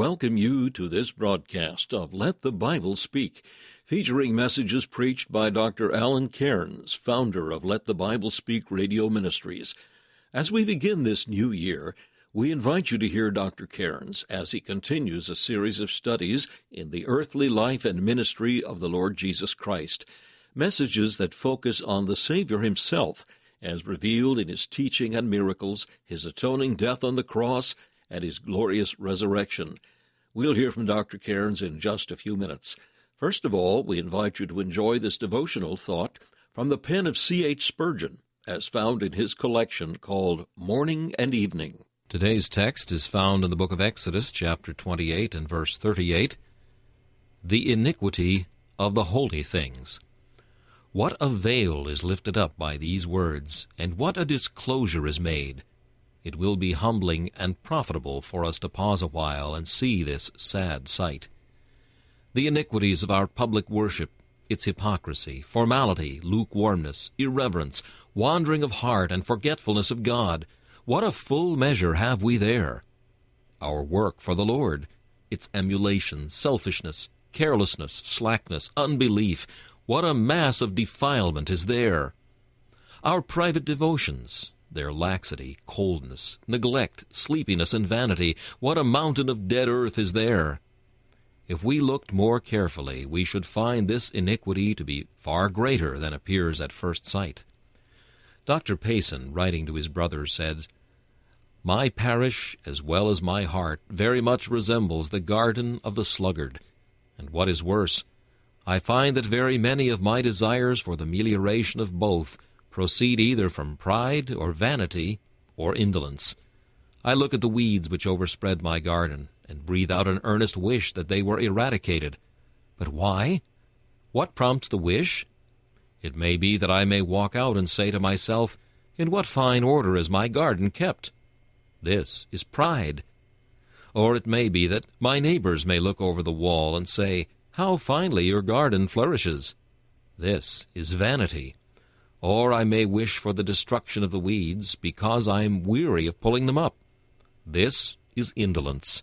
Welcome you to this broadcast of Let the Bible Speak, featuring messages preached by Dr. Alan Cairns, founder of Let the Bible Speak Radio Ministries. As we begin this new year, we invite you to hear Dr. Cairns as he continues a series of studies in the earthly life and ministry of the Lord Jesus Christ, messages that focus on the Savior himself as revealed in his teaching and miracles, his atoning death on the cross, and his glorious resurrection. We'll hear from Dr. Cairns in just a few minutes. First of all, we invite you to enjoy this devotional thought from the pen of C.H. Spurgeon, as found in his collection called Morning and Evening. Today's text is found in the book of Exodus, chapter 28 and verse 38. The iniquity of the holy things. What a veil is lifted up by these words, and what a disclosure is made! It will be humbling and profitable for us to pause a while and see this sad sight. The iniquities of our public worship, its hypocrisy, formality, lukewarmness, irreverence, wandering of heart, and forgetfulness of God, what a full measure have we there! Our work for the Lord, its emulation, selfishness, carelessness, slackness, unbelief, what a mass of defilement is there! Our private devotions, their laxity, coldness, neglect, sleepiness, and vanity, what a mountain of dead earth is there! If we looked more carefully, we should find this iniquity to be far greater than appears at first sight. Dr. Payson, writing to his brother, said, My parish, as well as my heart, very much resembles the garden of the sluggard, and what is worse, I find that very many of my desires for the melioration of both proceed either from pride or vanity or indolence. I look at the weeds which overspread my garden, and breathe out an earnest wish that they were eradicated. But why? What prompts the wish? It may be that I may walk out and say to myself, In what fine order is my garden kept? This is pride. Or it may be that my neighbors may look over the wall and say, How finely your garden flourishes! This is vanity. Or I may wish for the destruction of the weeds, because I am weary of pulling them up. This is indolence.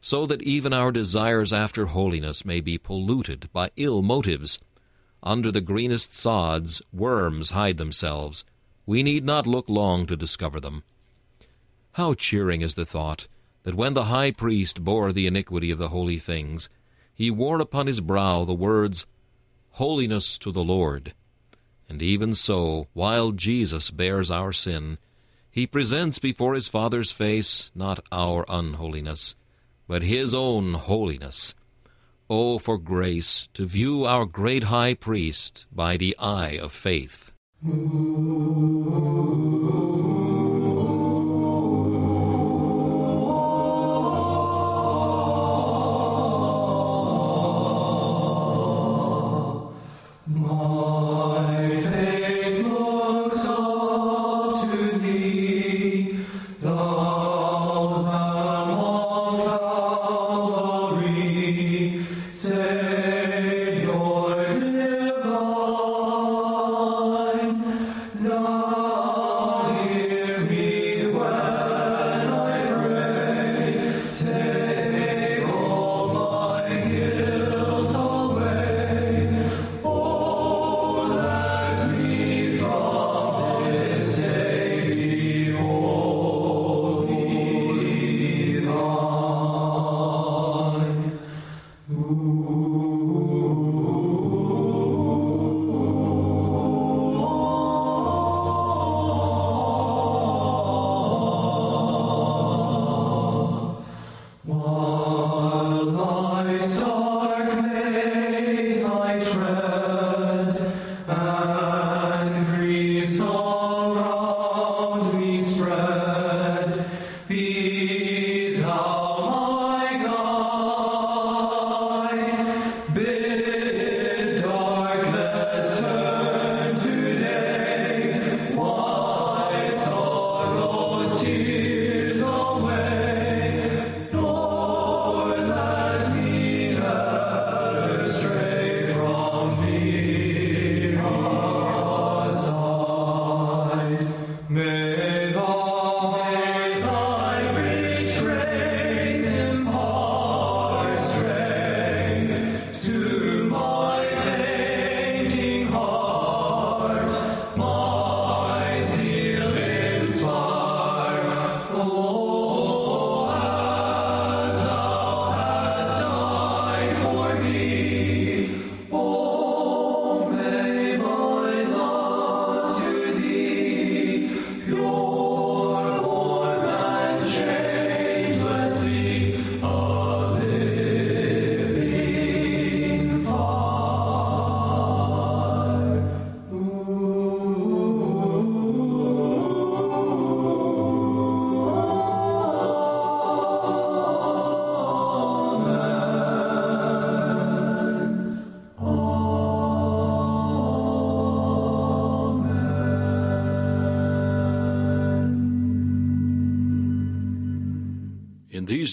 So that even our desires after holiness may be polluted by ill motives. Under the greenest sods worms hide themselves. We need not look long to discover them. How cheering is the thought that when the high priest bore the iniquity of the holy things, he wore upon his brow the words, Holiness to the Lord. And even so, while Jesus bears our sin, he presents before his Father's face not our unholiness, but his own holiness. Oh, for grace to view our great high priest by the eye of faith.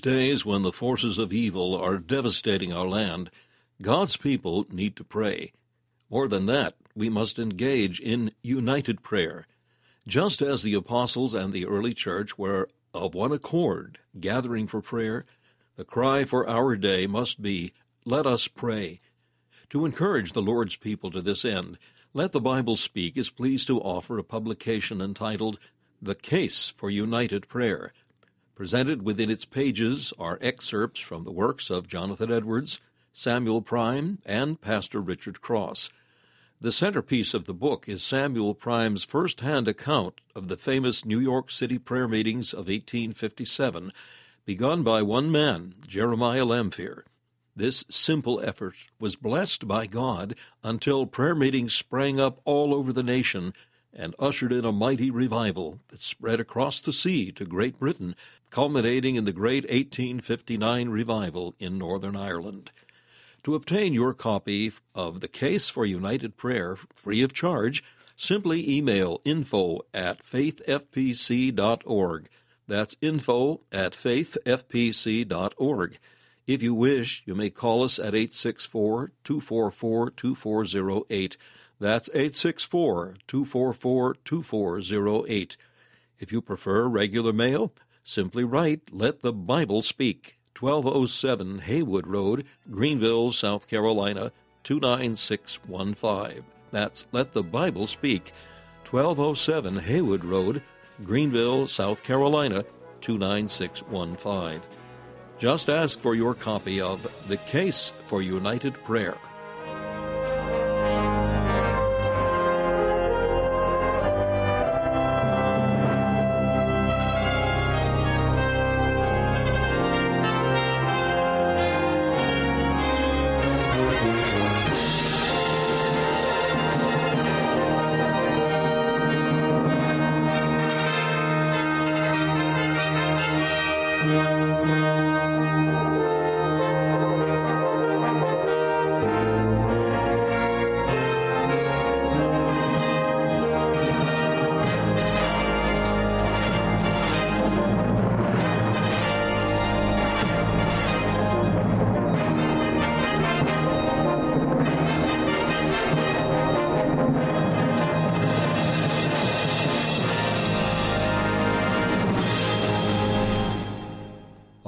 Days when the forces of evil are devastating our land, God's people need to pray. More than that, we must engage in united prayer. Just as the apostles and the early church were of one accord, gathering for prayer, the cry for our day must be, Let us pray. To encourage the Lord's people to this end, Let the Bible Speak is pleased to offer a publication entitled The Case for United Prayer. Presented within its pages are excerpts from the works of Jonathan Edwards, Samuel Prime, and Pastor Richard Cross. The centerpiece of the book is Samuel Prime's first hand account of the famous New York City prayer meetings of 1857, begun by one man, Jeremiah Lanphier. This simple effort was blessed by God until prayer meetings sprang up all over the nation and ushered in a mighty revival that spread across the sea to Great Britain, culminating in the great 1859 revival in Northern Ireland. To obtain your copy of The Case for United Prayer free of charge, simply email info at faithfpc.org. That's info at faithfpc.org. If you wish, you may call us at 864 244 2408. That's 864 244 2408. If you prefer regular mail, simply write Let the Bible Speak. 1207 Haywood Road, Greenville, South Carolina 29615. That's Let the Bible Speak, 1207 Haywood Road, Greenville, South Carolina 29615. Just ask for your copy of The Case for United Prayer.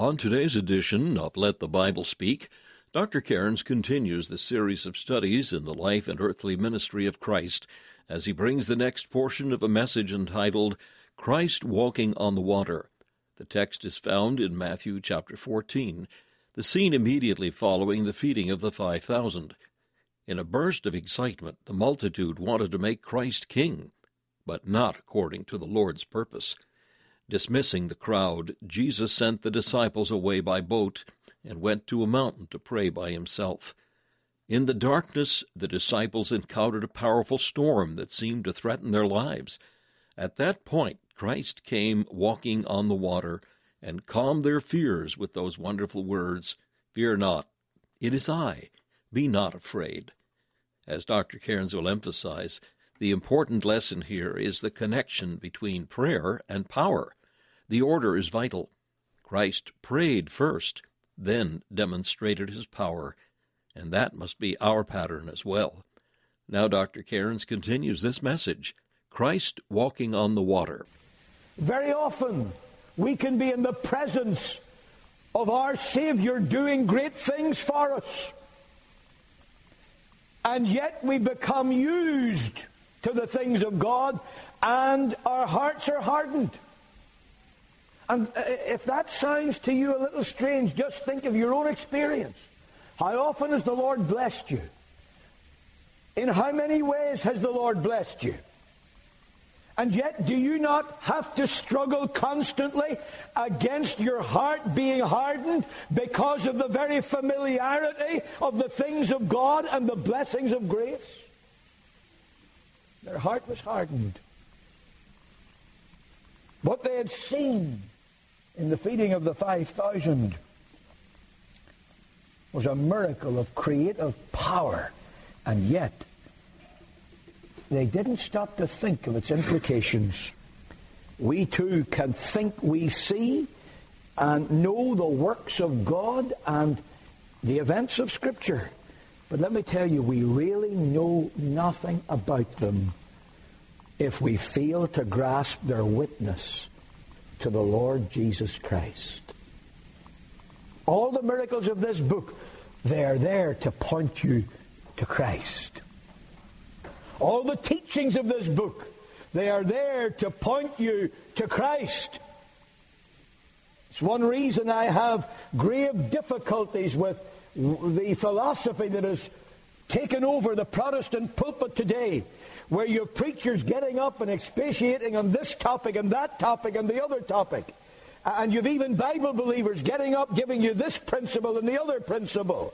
On today's edition of Let the Bible Speak, Dr. Cairns continues the series of studies in the life and earthly ministry of Christ as he brings the next portion of a message entitled Christ Walking on the Water. The text is found in Matthew chapter 14, the scene immediately following the feeding of the 5,000. In a burst of excitement, the multitude wanted to make Christ king, but not according to the Lord's purpose. Dismissing the crowd, Jesus sent the disciples away by boat and went to a mountain to pray by himself. In the darkness, the disciples encountered a powerful storm that seemed to threaten their lives. At that point, Christ came walking on the water and calmed their fears with those wonderful words, Fear not, it is I, be not afraid. As Dr. Cairns will emphasize, the important lesson here is the connection between prayer and power. The order is vital. Christ prayed first, then demonstrated his power, and that must be our pattern as well. Now, Dr. Cairns continues this message Christ walking on the water. Very often, we can be in the presence of our Savior doing great things for us. And yet we become used to the things of God, and our hearts are hardened. And uh, if that sounds to you a little strange, just think of your own experience. How often has the Lord blessed you? In how many ways has the Lord blessed you? And yet, do you not have to struggle constantly against your heart being hardened because of the very familiarity of the things of God and the blessings of grace? Their heart was hardened. What they had seen in the feeding of the 5,000 was a miracle of creative power. And yet, they didn't stop to think of its implications. We too can think we see and know the works of God and the events of Scripture. But let me tell you, we really know nothing about them if we fail to grasp their witness to the Lord Jesus Christ. All the miracles of this book, they are there to point you to Christ. All the teachings of this book, they are there to point you to Christ. It's one reason I have grave difficulties with the philosophy that has taken over the Protestant pulpit today, where you have preachers getting up and expatiating on this topic and that topic and the other topic. And you've even Bible believers getting up giving you this principle and the other principle.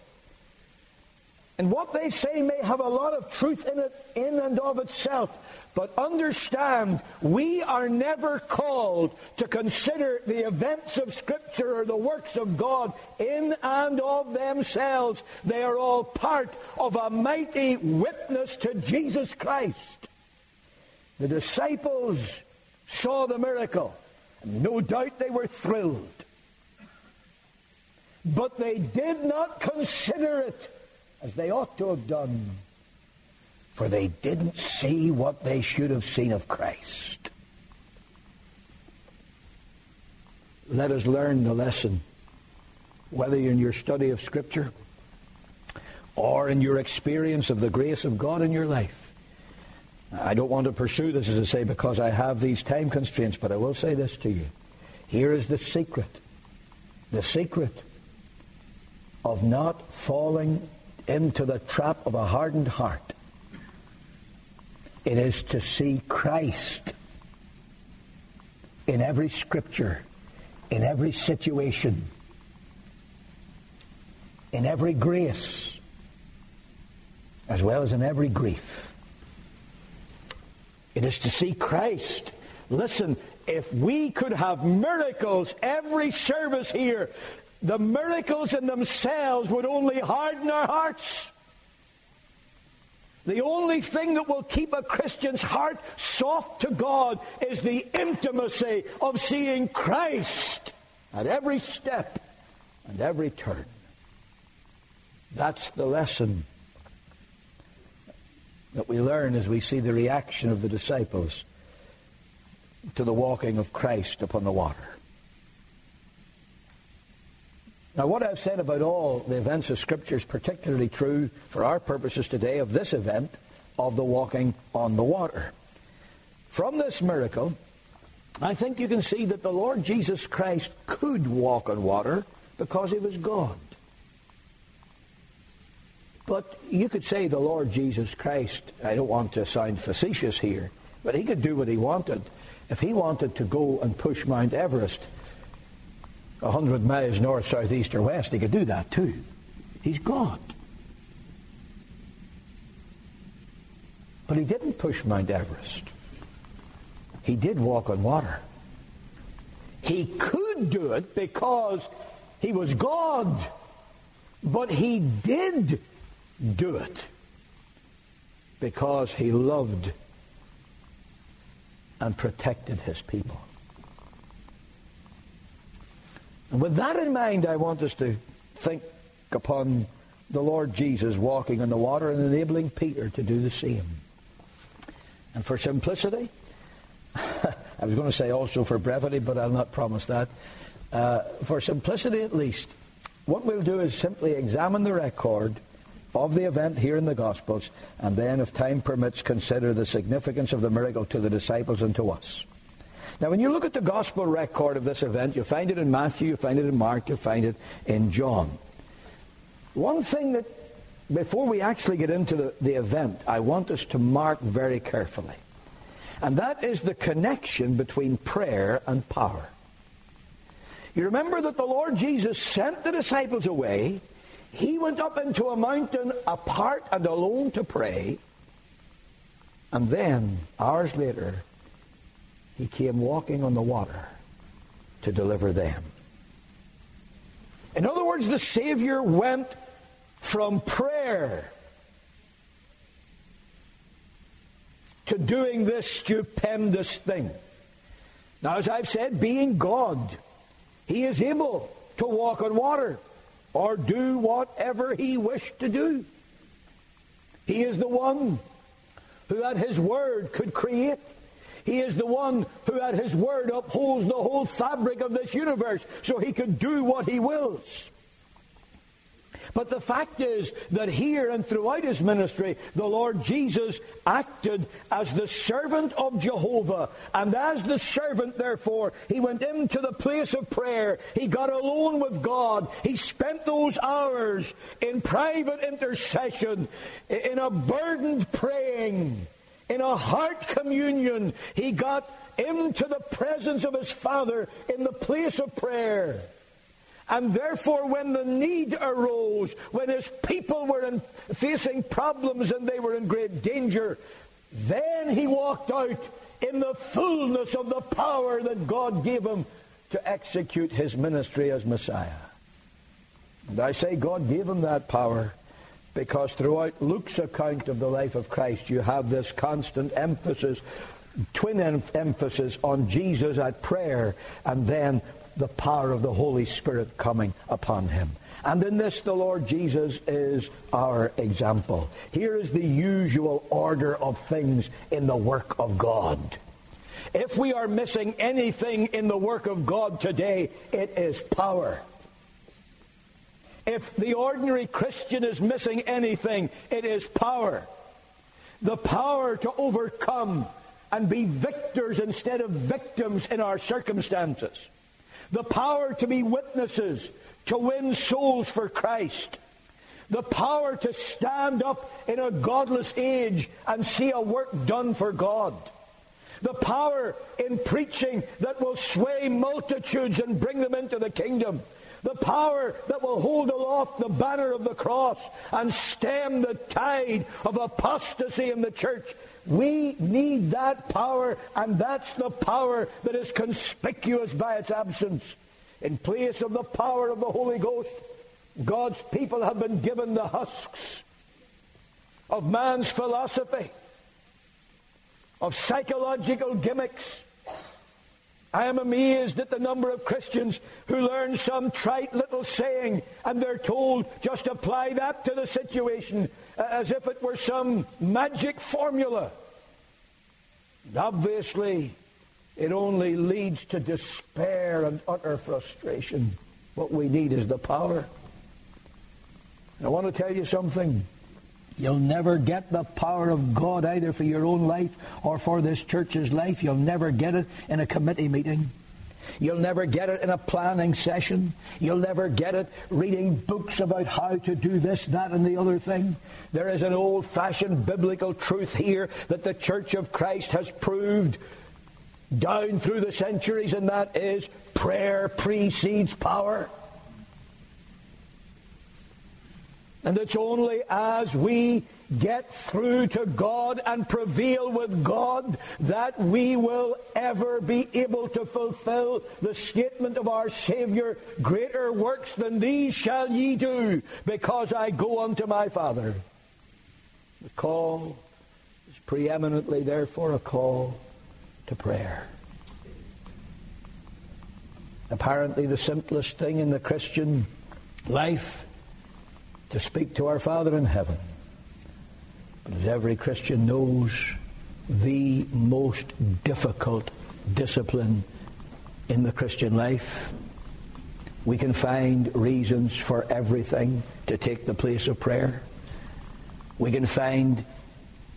And what they say may have a lot of truth in it, in and of itself. But understand, we are never called to consider the events of Scripture or the works of God in and of themselves. They are all part of a mighty witness to Jesus Christ. The disciples saw the miracle. And no doubt they were thrilled. But they did not consider it as they ought to have done, for they didn't see what they should have seen of Christ. Let us learn the lesson, whether in your study of Scripture or in your experience of the grace of God in your life. I don't want to pursue this, as I say, because I have these time constraints, but I will say this to you. Here is the secret. The secret of not falling into the trap of a hardened heart. It is to see Christ in every scripture, in every situation, in every grace, as well as in every grief. It is to see Christ. Listen, if we could have miracles every service here, the miracles in themselves would only harden our hearts. The only thing that will keep a Christian's heart soft to God is the intimacy of seeing Christ at every step and every turn. That's the lesson that we learn as we see the reaction of the disciples to the walking of Christ upon the water. Now, what I've said about all the events of Scripture is particularly true for our purposes today of this event of the walking on the water. From this miracle, I think you can see that the Lord Jesus Christ could walk on water because he was God. But you could say the Lord Jesus Christ, I don't want to sound facetious here, but he could do what he wanted. If he wanted to go and push Mount Everest 100 miles north, south, east, or west, he could do that too. He's God. But he didn't push Mount Everest. He did walk on water. He could do it because he was God. But he did do it because he loved and protected his people. And with that in mind, I want us to think upon the Lord Jesus walking on the water and enabling Peter to do the same. And for simplicity, I was going to say also for brevity, but I'll not promise that. Uh, for simplicity at least, what we'll do is simply examine the record of the event here in the Gospels, and then, if time permits, consider the significance of the miracle to the disciples and to us. Now, when you look at the gospel record of this event, you find it in Matthew, you find it in Mark, you find it in John. One thing that, before we actually get into the, the event, I want us to mark very carefully. And that is the connection between prayer and power. You remember that the Lord Jesus sent the disciples away. He went up into a mountain apart and alone to pray. And then, hours later, he came walking on the water to deliver them. In other words, the Savior went from prayer to doing this stupendous thing. Now, as I've said, being God, He is able to walk on water or do whatever he wished to do. He is the one who at his word could create. He is the one who at his word upholds the whole fabric of this universe so he can do what he wills. But the fact is that here and throughout his ministry, the Lord Jesus acted as the servant of Jehovah. And as the servant, therefore, he went into the place of prayer. He got alone with God. He spent those hours in private intercession, in a burdened praying, in a heart communion. He got into the presence of his Father in the place of prayer. And therefore, when the need arose, when his people were in, facing problems and they were in great danger, then he walked out in the fullness of the power that God gave him to execute his ministry as Messiah. And I say God gave him that power because throughout Luke's account of the life of Christ, you have this constant emphasis, twin em- emphasis on Jesus at prayer and then the power of the Holy Spirit coming upon him. And in this, the Lord Jesus is our example. Here is the usual order of things in the work of God. If we are missing anything in the work of God today, it is power. If the ordinary Christian is missing anything, it is power. The power to overcome and be victors instead of victims in our circumstances. The power to be witnesses, to win souls for Christ, the power to stand up in a godless age and see a work done for God, the power in preaching that will sway multitudes and bring them into the kingdom, the power that will hold aloft the banner of the cross and stem the tide of apostasy in the church. We need that power, and that's the power that is conspicuous by its absence. In place of the power of the Holy Ghost, God's people have been given the husks of man's philosophy, of psychological gimmicks, I am amazed at the number of Christians who learn some trite little saying and they're told just apply that to the situation as if it were some magic formula. And obviously, it only leads to despair and utter frustration. What we need is the power. I want to tell you something. You'll never get the power of God either for your own life or for this church's life. You'll never get it in a committee meeting. You'll never get it in a planning session. You'll never get it reading books about how to do this, that, and the other thing. There is an old fashioned biblical truth here that the Church of Christ has proved down through the centuries, and that is prayer precedes power. And it's only as we get through to God and prevail with God that we will ever be able to fulfill the statement of our Savior, greater works than these shall ye do, because I go unto my Father. The call is preeminently, therefore, a call to prayer. Apparently, the simplest thing in the Christian life to speak to our Father in heaven. But as every Christian knows, the most difficult discipline in the Christian life. We can find reasons for everything to take the place of prayer. We can find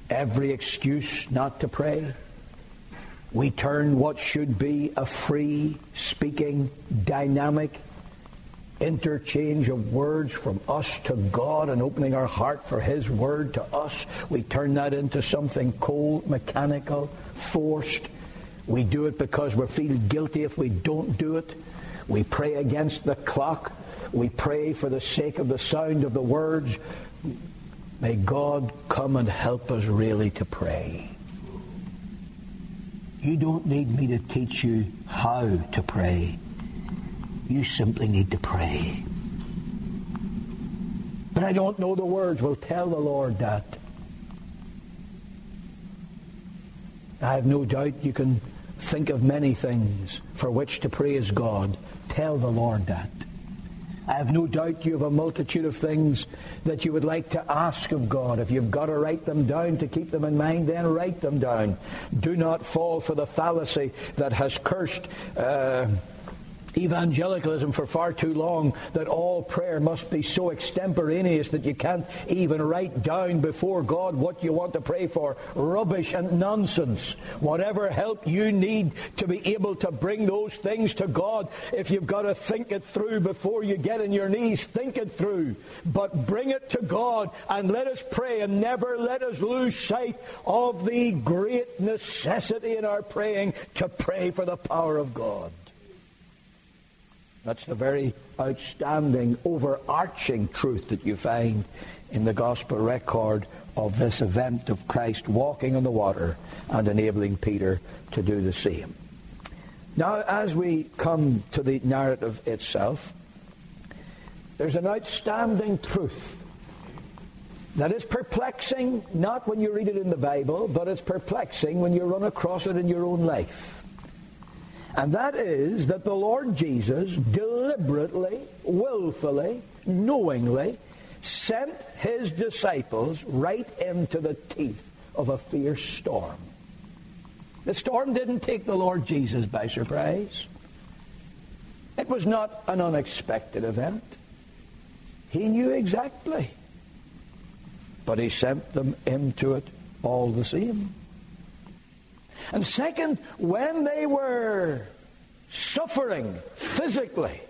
every excuse not to pray. We turn what should be a free speaking, dynamic, interchange of words from us to God and opening our heart for His word to us. We turn that into something cold, mechanical, forced. We do it because we feel guilty if we don't do it. We pray against the clock. We pray for the sake of the sound of the words. May God come and help us really to pray. You don't need me to teach you how to pray. You simply need to pray. But I don't know the words. Well, tell the Lord that. I have no doubt you can think of many things for which to praise God. tell the Lord that. I have no doubt you have a multitude of things that you would like to ask of God. If you've got to write them down to keep them in mind, then write them down. Do not fall for the fallacy that has cursed. Uh, evangelicalism for far too long that all prayer must be so extemporaneous that you can't even write down before God what you want to pray for. Rubbish and nonsense. Whatever help you need to be able to bring those things to God, if you've got to think it through before you get on your knees, think it through. But bring it to God and let us pray and never let us lose sight of the great necessity in our praying to pray for the power of God. That's the very outstanding, overarching truth that you find in the gospel record of this event of Christ walking on the water and enabling Peter to do the same. Now, as we come to the narrative itself, there's an outstanding truth that is perplexing, not when you read it in the Bible, but it's perplexing when you run across it in your own life. And that is that the Lord Jesus deliberately, willfully, knowingly sent his disciples right into the teeth of a fierce storm. The storm didn't take the Lord Jesus by surprise. It was not an unexpected event. He knew exactly. But he sent them into it all the same. And second, when they were suffering physically,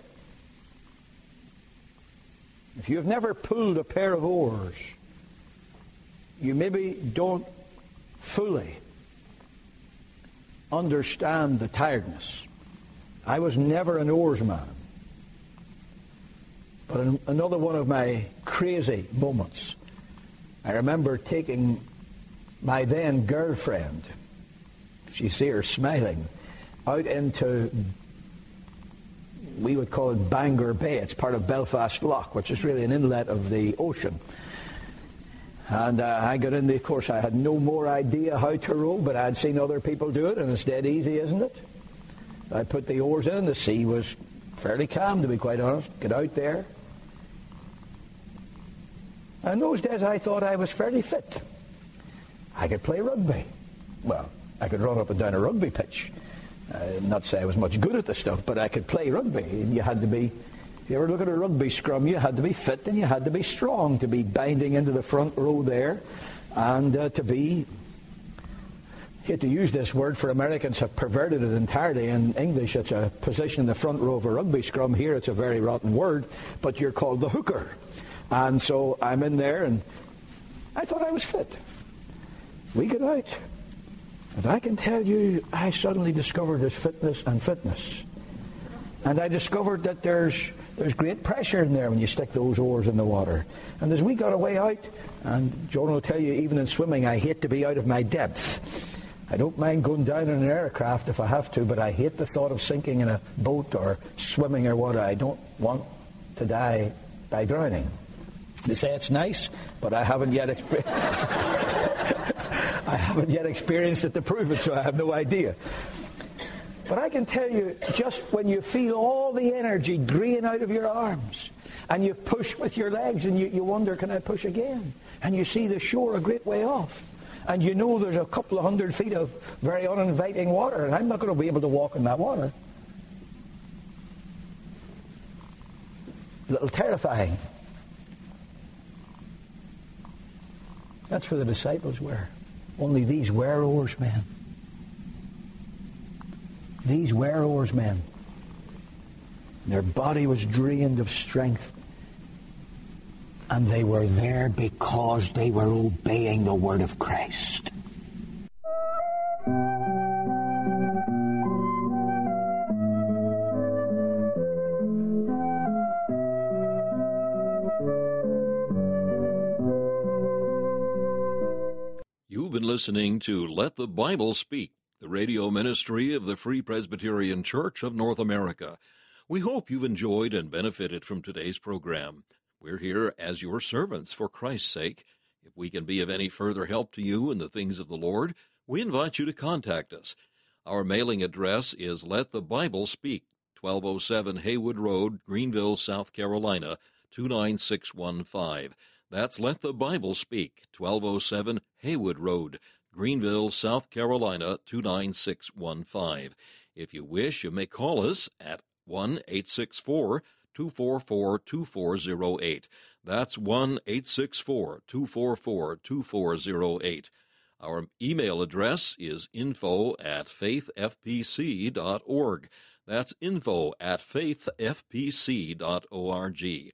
if you've never pulled a pair of oars, you maybe don't fully understand the tiredness. I was never an oarsman. But another one of my crazy moments, I remember taking my then girlfriend you see her smiling, out into, we would call it Bangor Bay. It's part of Belfast Lough, which is really an inlet of the ocean. And uh, I got in the, of course, I had no more idea how to row, but I'd seen other people do it, and it's dead easy, isn't it? I put the oars in, and the sea was fairly calm, to be quite honest. Get out there. And those days I thought I was fairly fit. I could play rugby. Well, I could run up and down a rugby pitch. Uh, not say I was much good at the stuff, but I could play rugby. And you had to be, if you ever look at a rugby scrum, you had to be fit and you had to be strong to be binding into the front row there and uh, to be, I hate to use this word for Americans have perverted it entirely. In English, it's a position in the front row of a rugby scrum. Here, it's a very rotten word, but you're called the hooker. And so I'm in there and I thought I was fit. We get out. And I can tell you, I suddenly discovered this fitness and fitness. And I discovered that there's, there's great pressure in there when you stick those oars in the water. And as we got away out, and John will tell you, even in swimming, I hate to be out of my depth. I don't mind going down in an aircraft if I have to, but I hate the thought of sinking in a boat or swimming or water. I don't want to die by drowning. They say it's nice, but I haven't yet experienced. I haven't yet experienced it to prove it, so I have no idea. But I can tell you, just when you feel all the energy drain out of your arms, and you push with your legs, and you, you wonder, can I push again? And you see the shore a great way off. And you know there's a couple of hundred feet of very uninviting water, and I'm not going to be able to walk in that water. A little terrifying. That's where the disciples were. Only these were oarsmen. These were oarsmen. Their body was drained of strength. And they were there because they were obeying the word of Christ. Listening to Let the Bible Speak, the radio ministry of the Free Presbyterian Church of North America. We hope you've enjoyed and benefited from today's program. We're here as your servants for Christ's sake. If we can be of any further help to you in the things of the Lord, we invite you to contact us. Our mailing address is Let the Bible Speak, 1207 Haywood Road, Greenville, South Carolina 29615. That's Let the Bible Speak, 1207 Haywood Road, Greenville, South Carolina 29615. If you wish, you may call us at 1 864 244 2408. That's 1 864 244 2408. Our email address is info at faithfpc.org. That's info at faithfpc.org.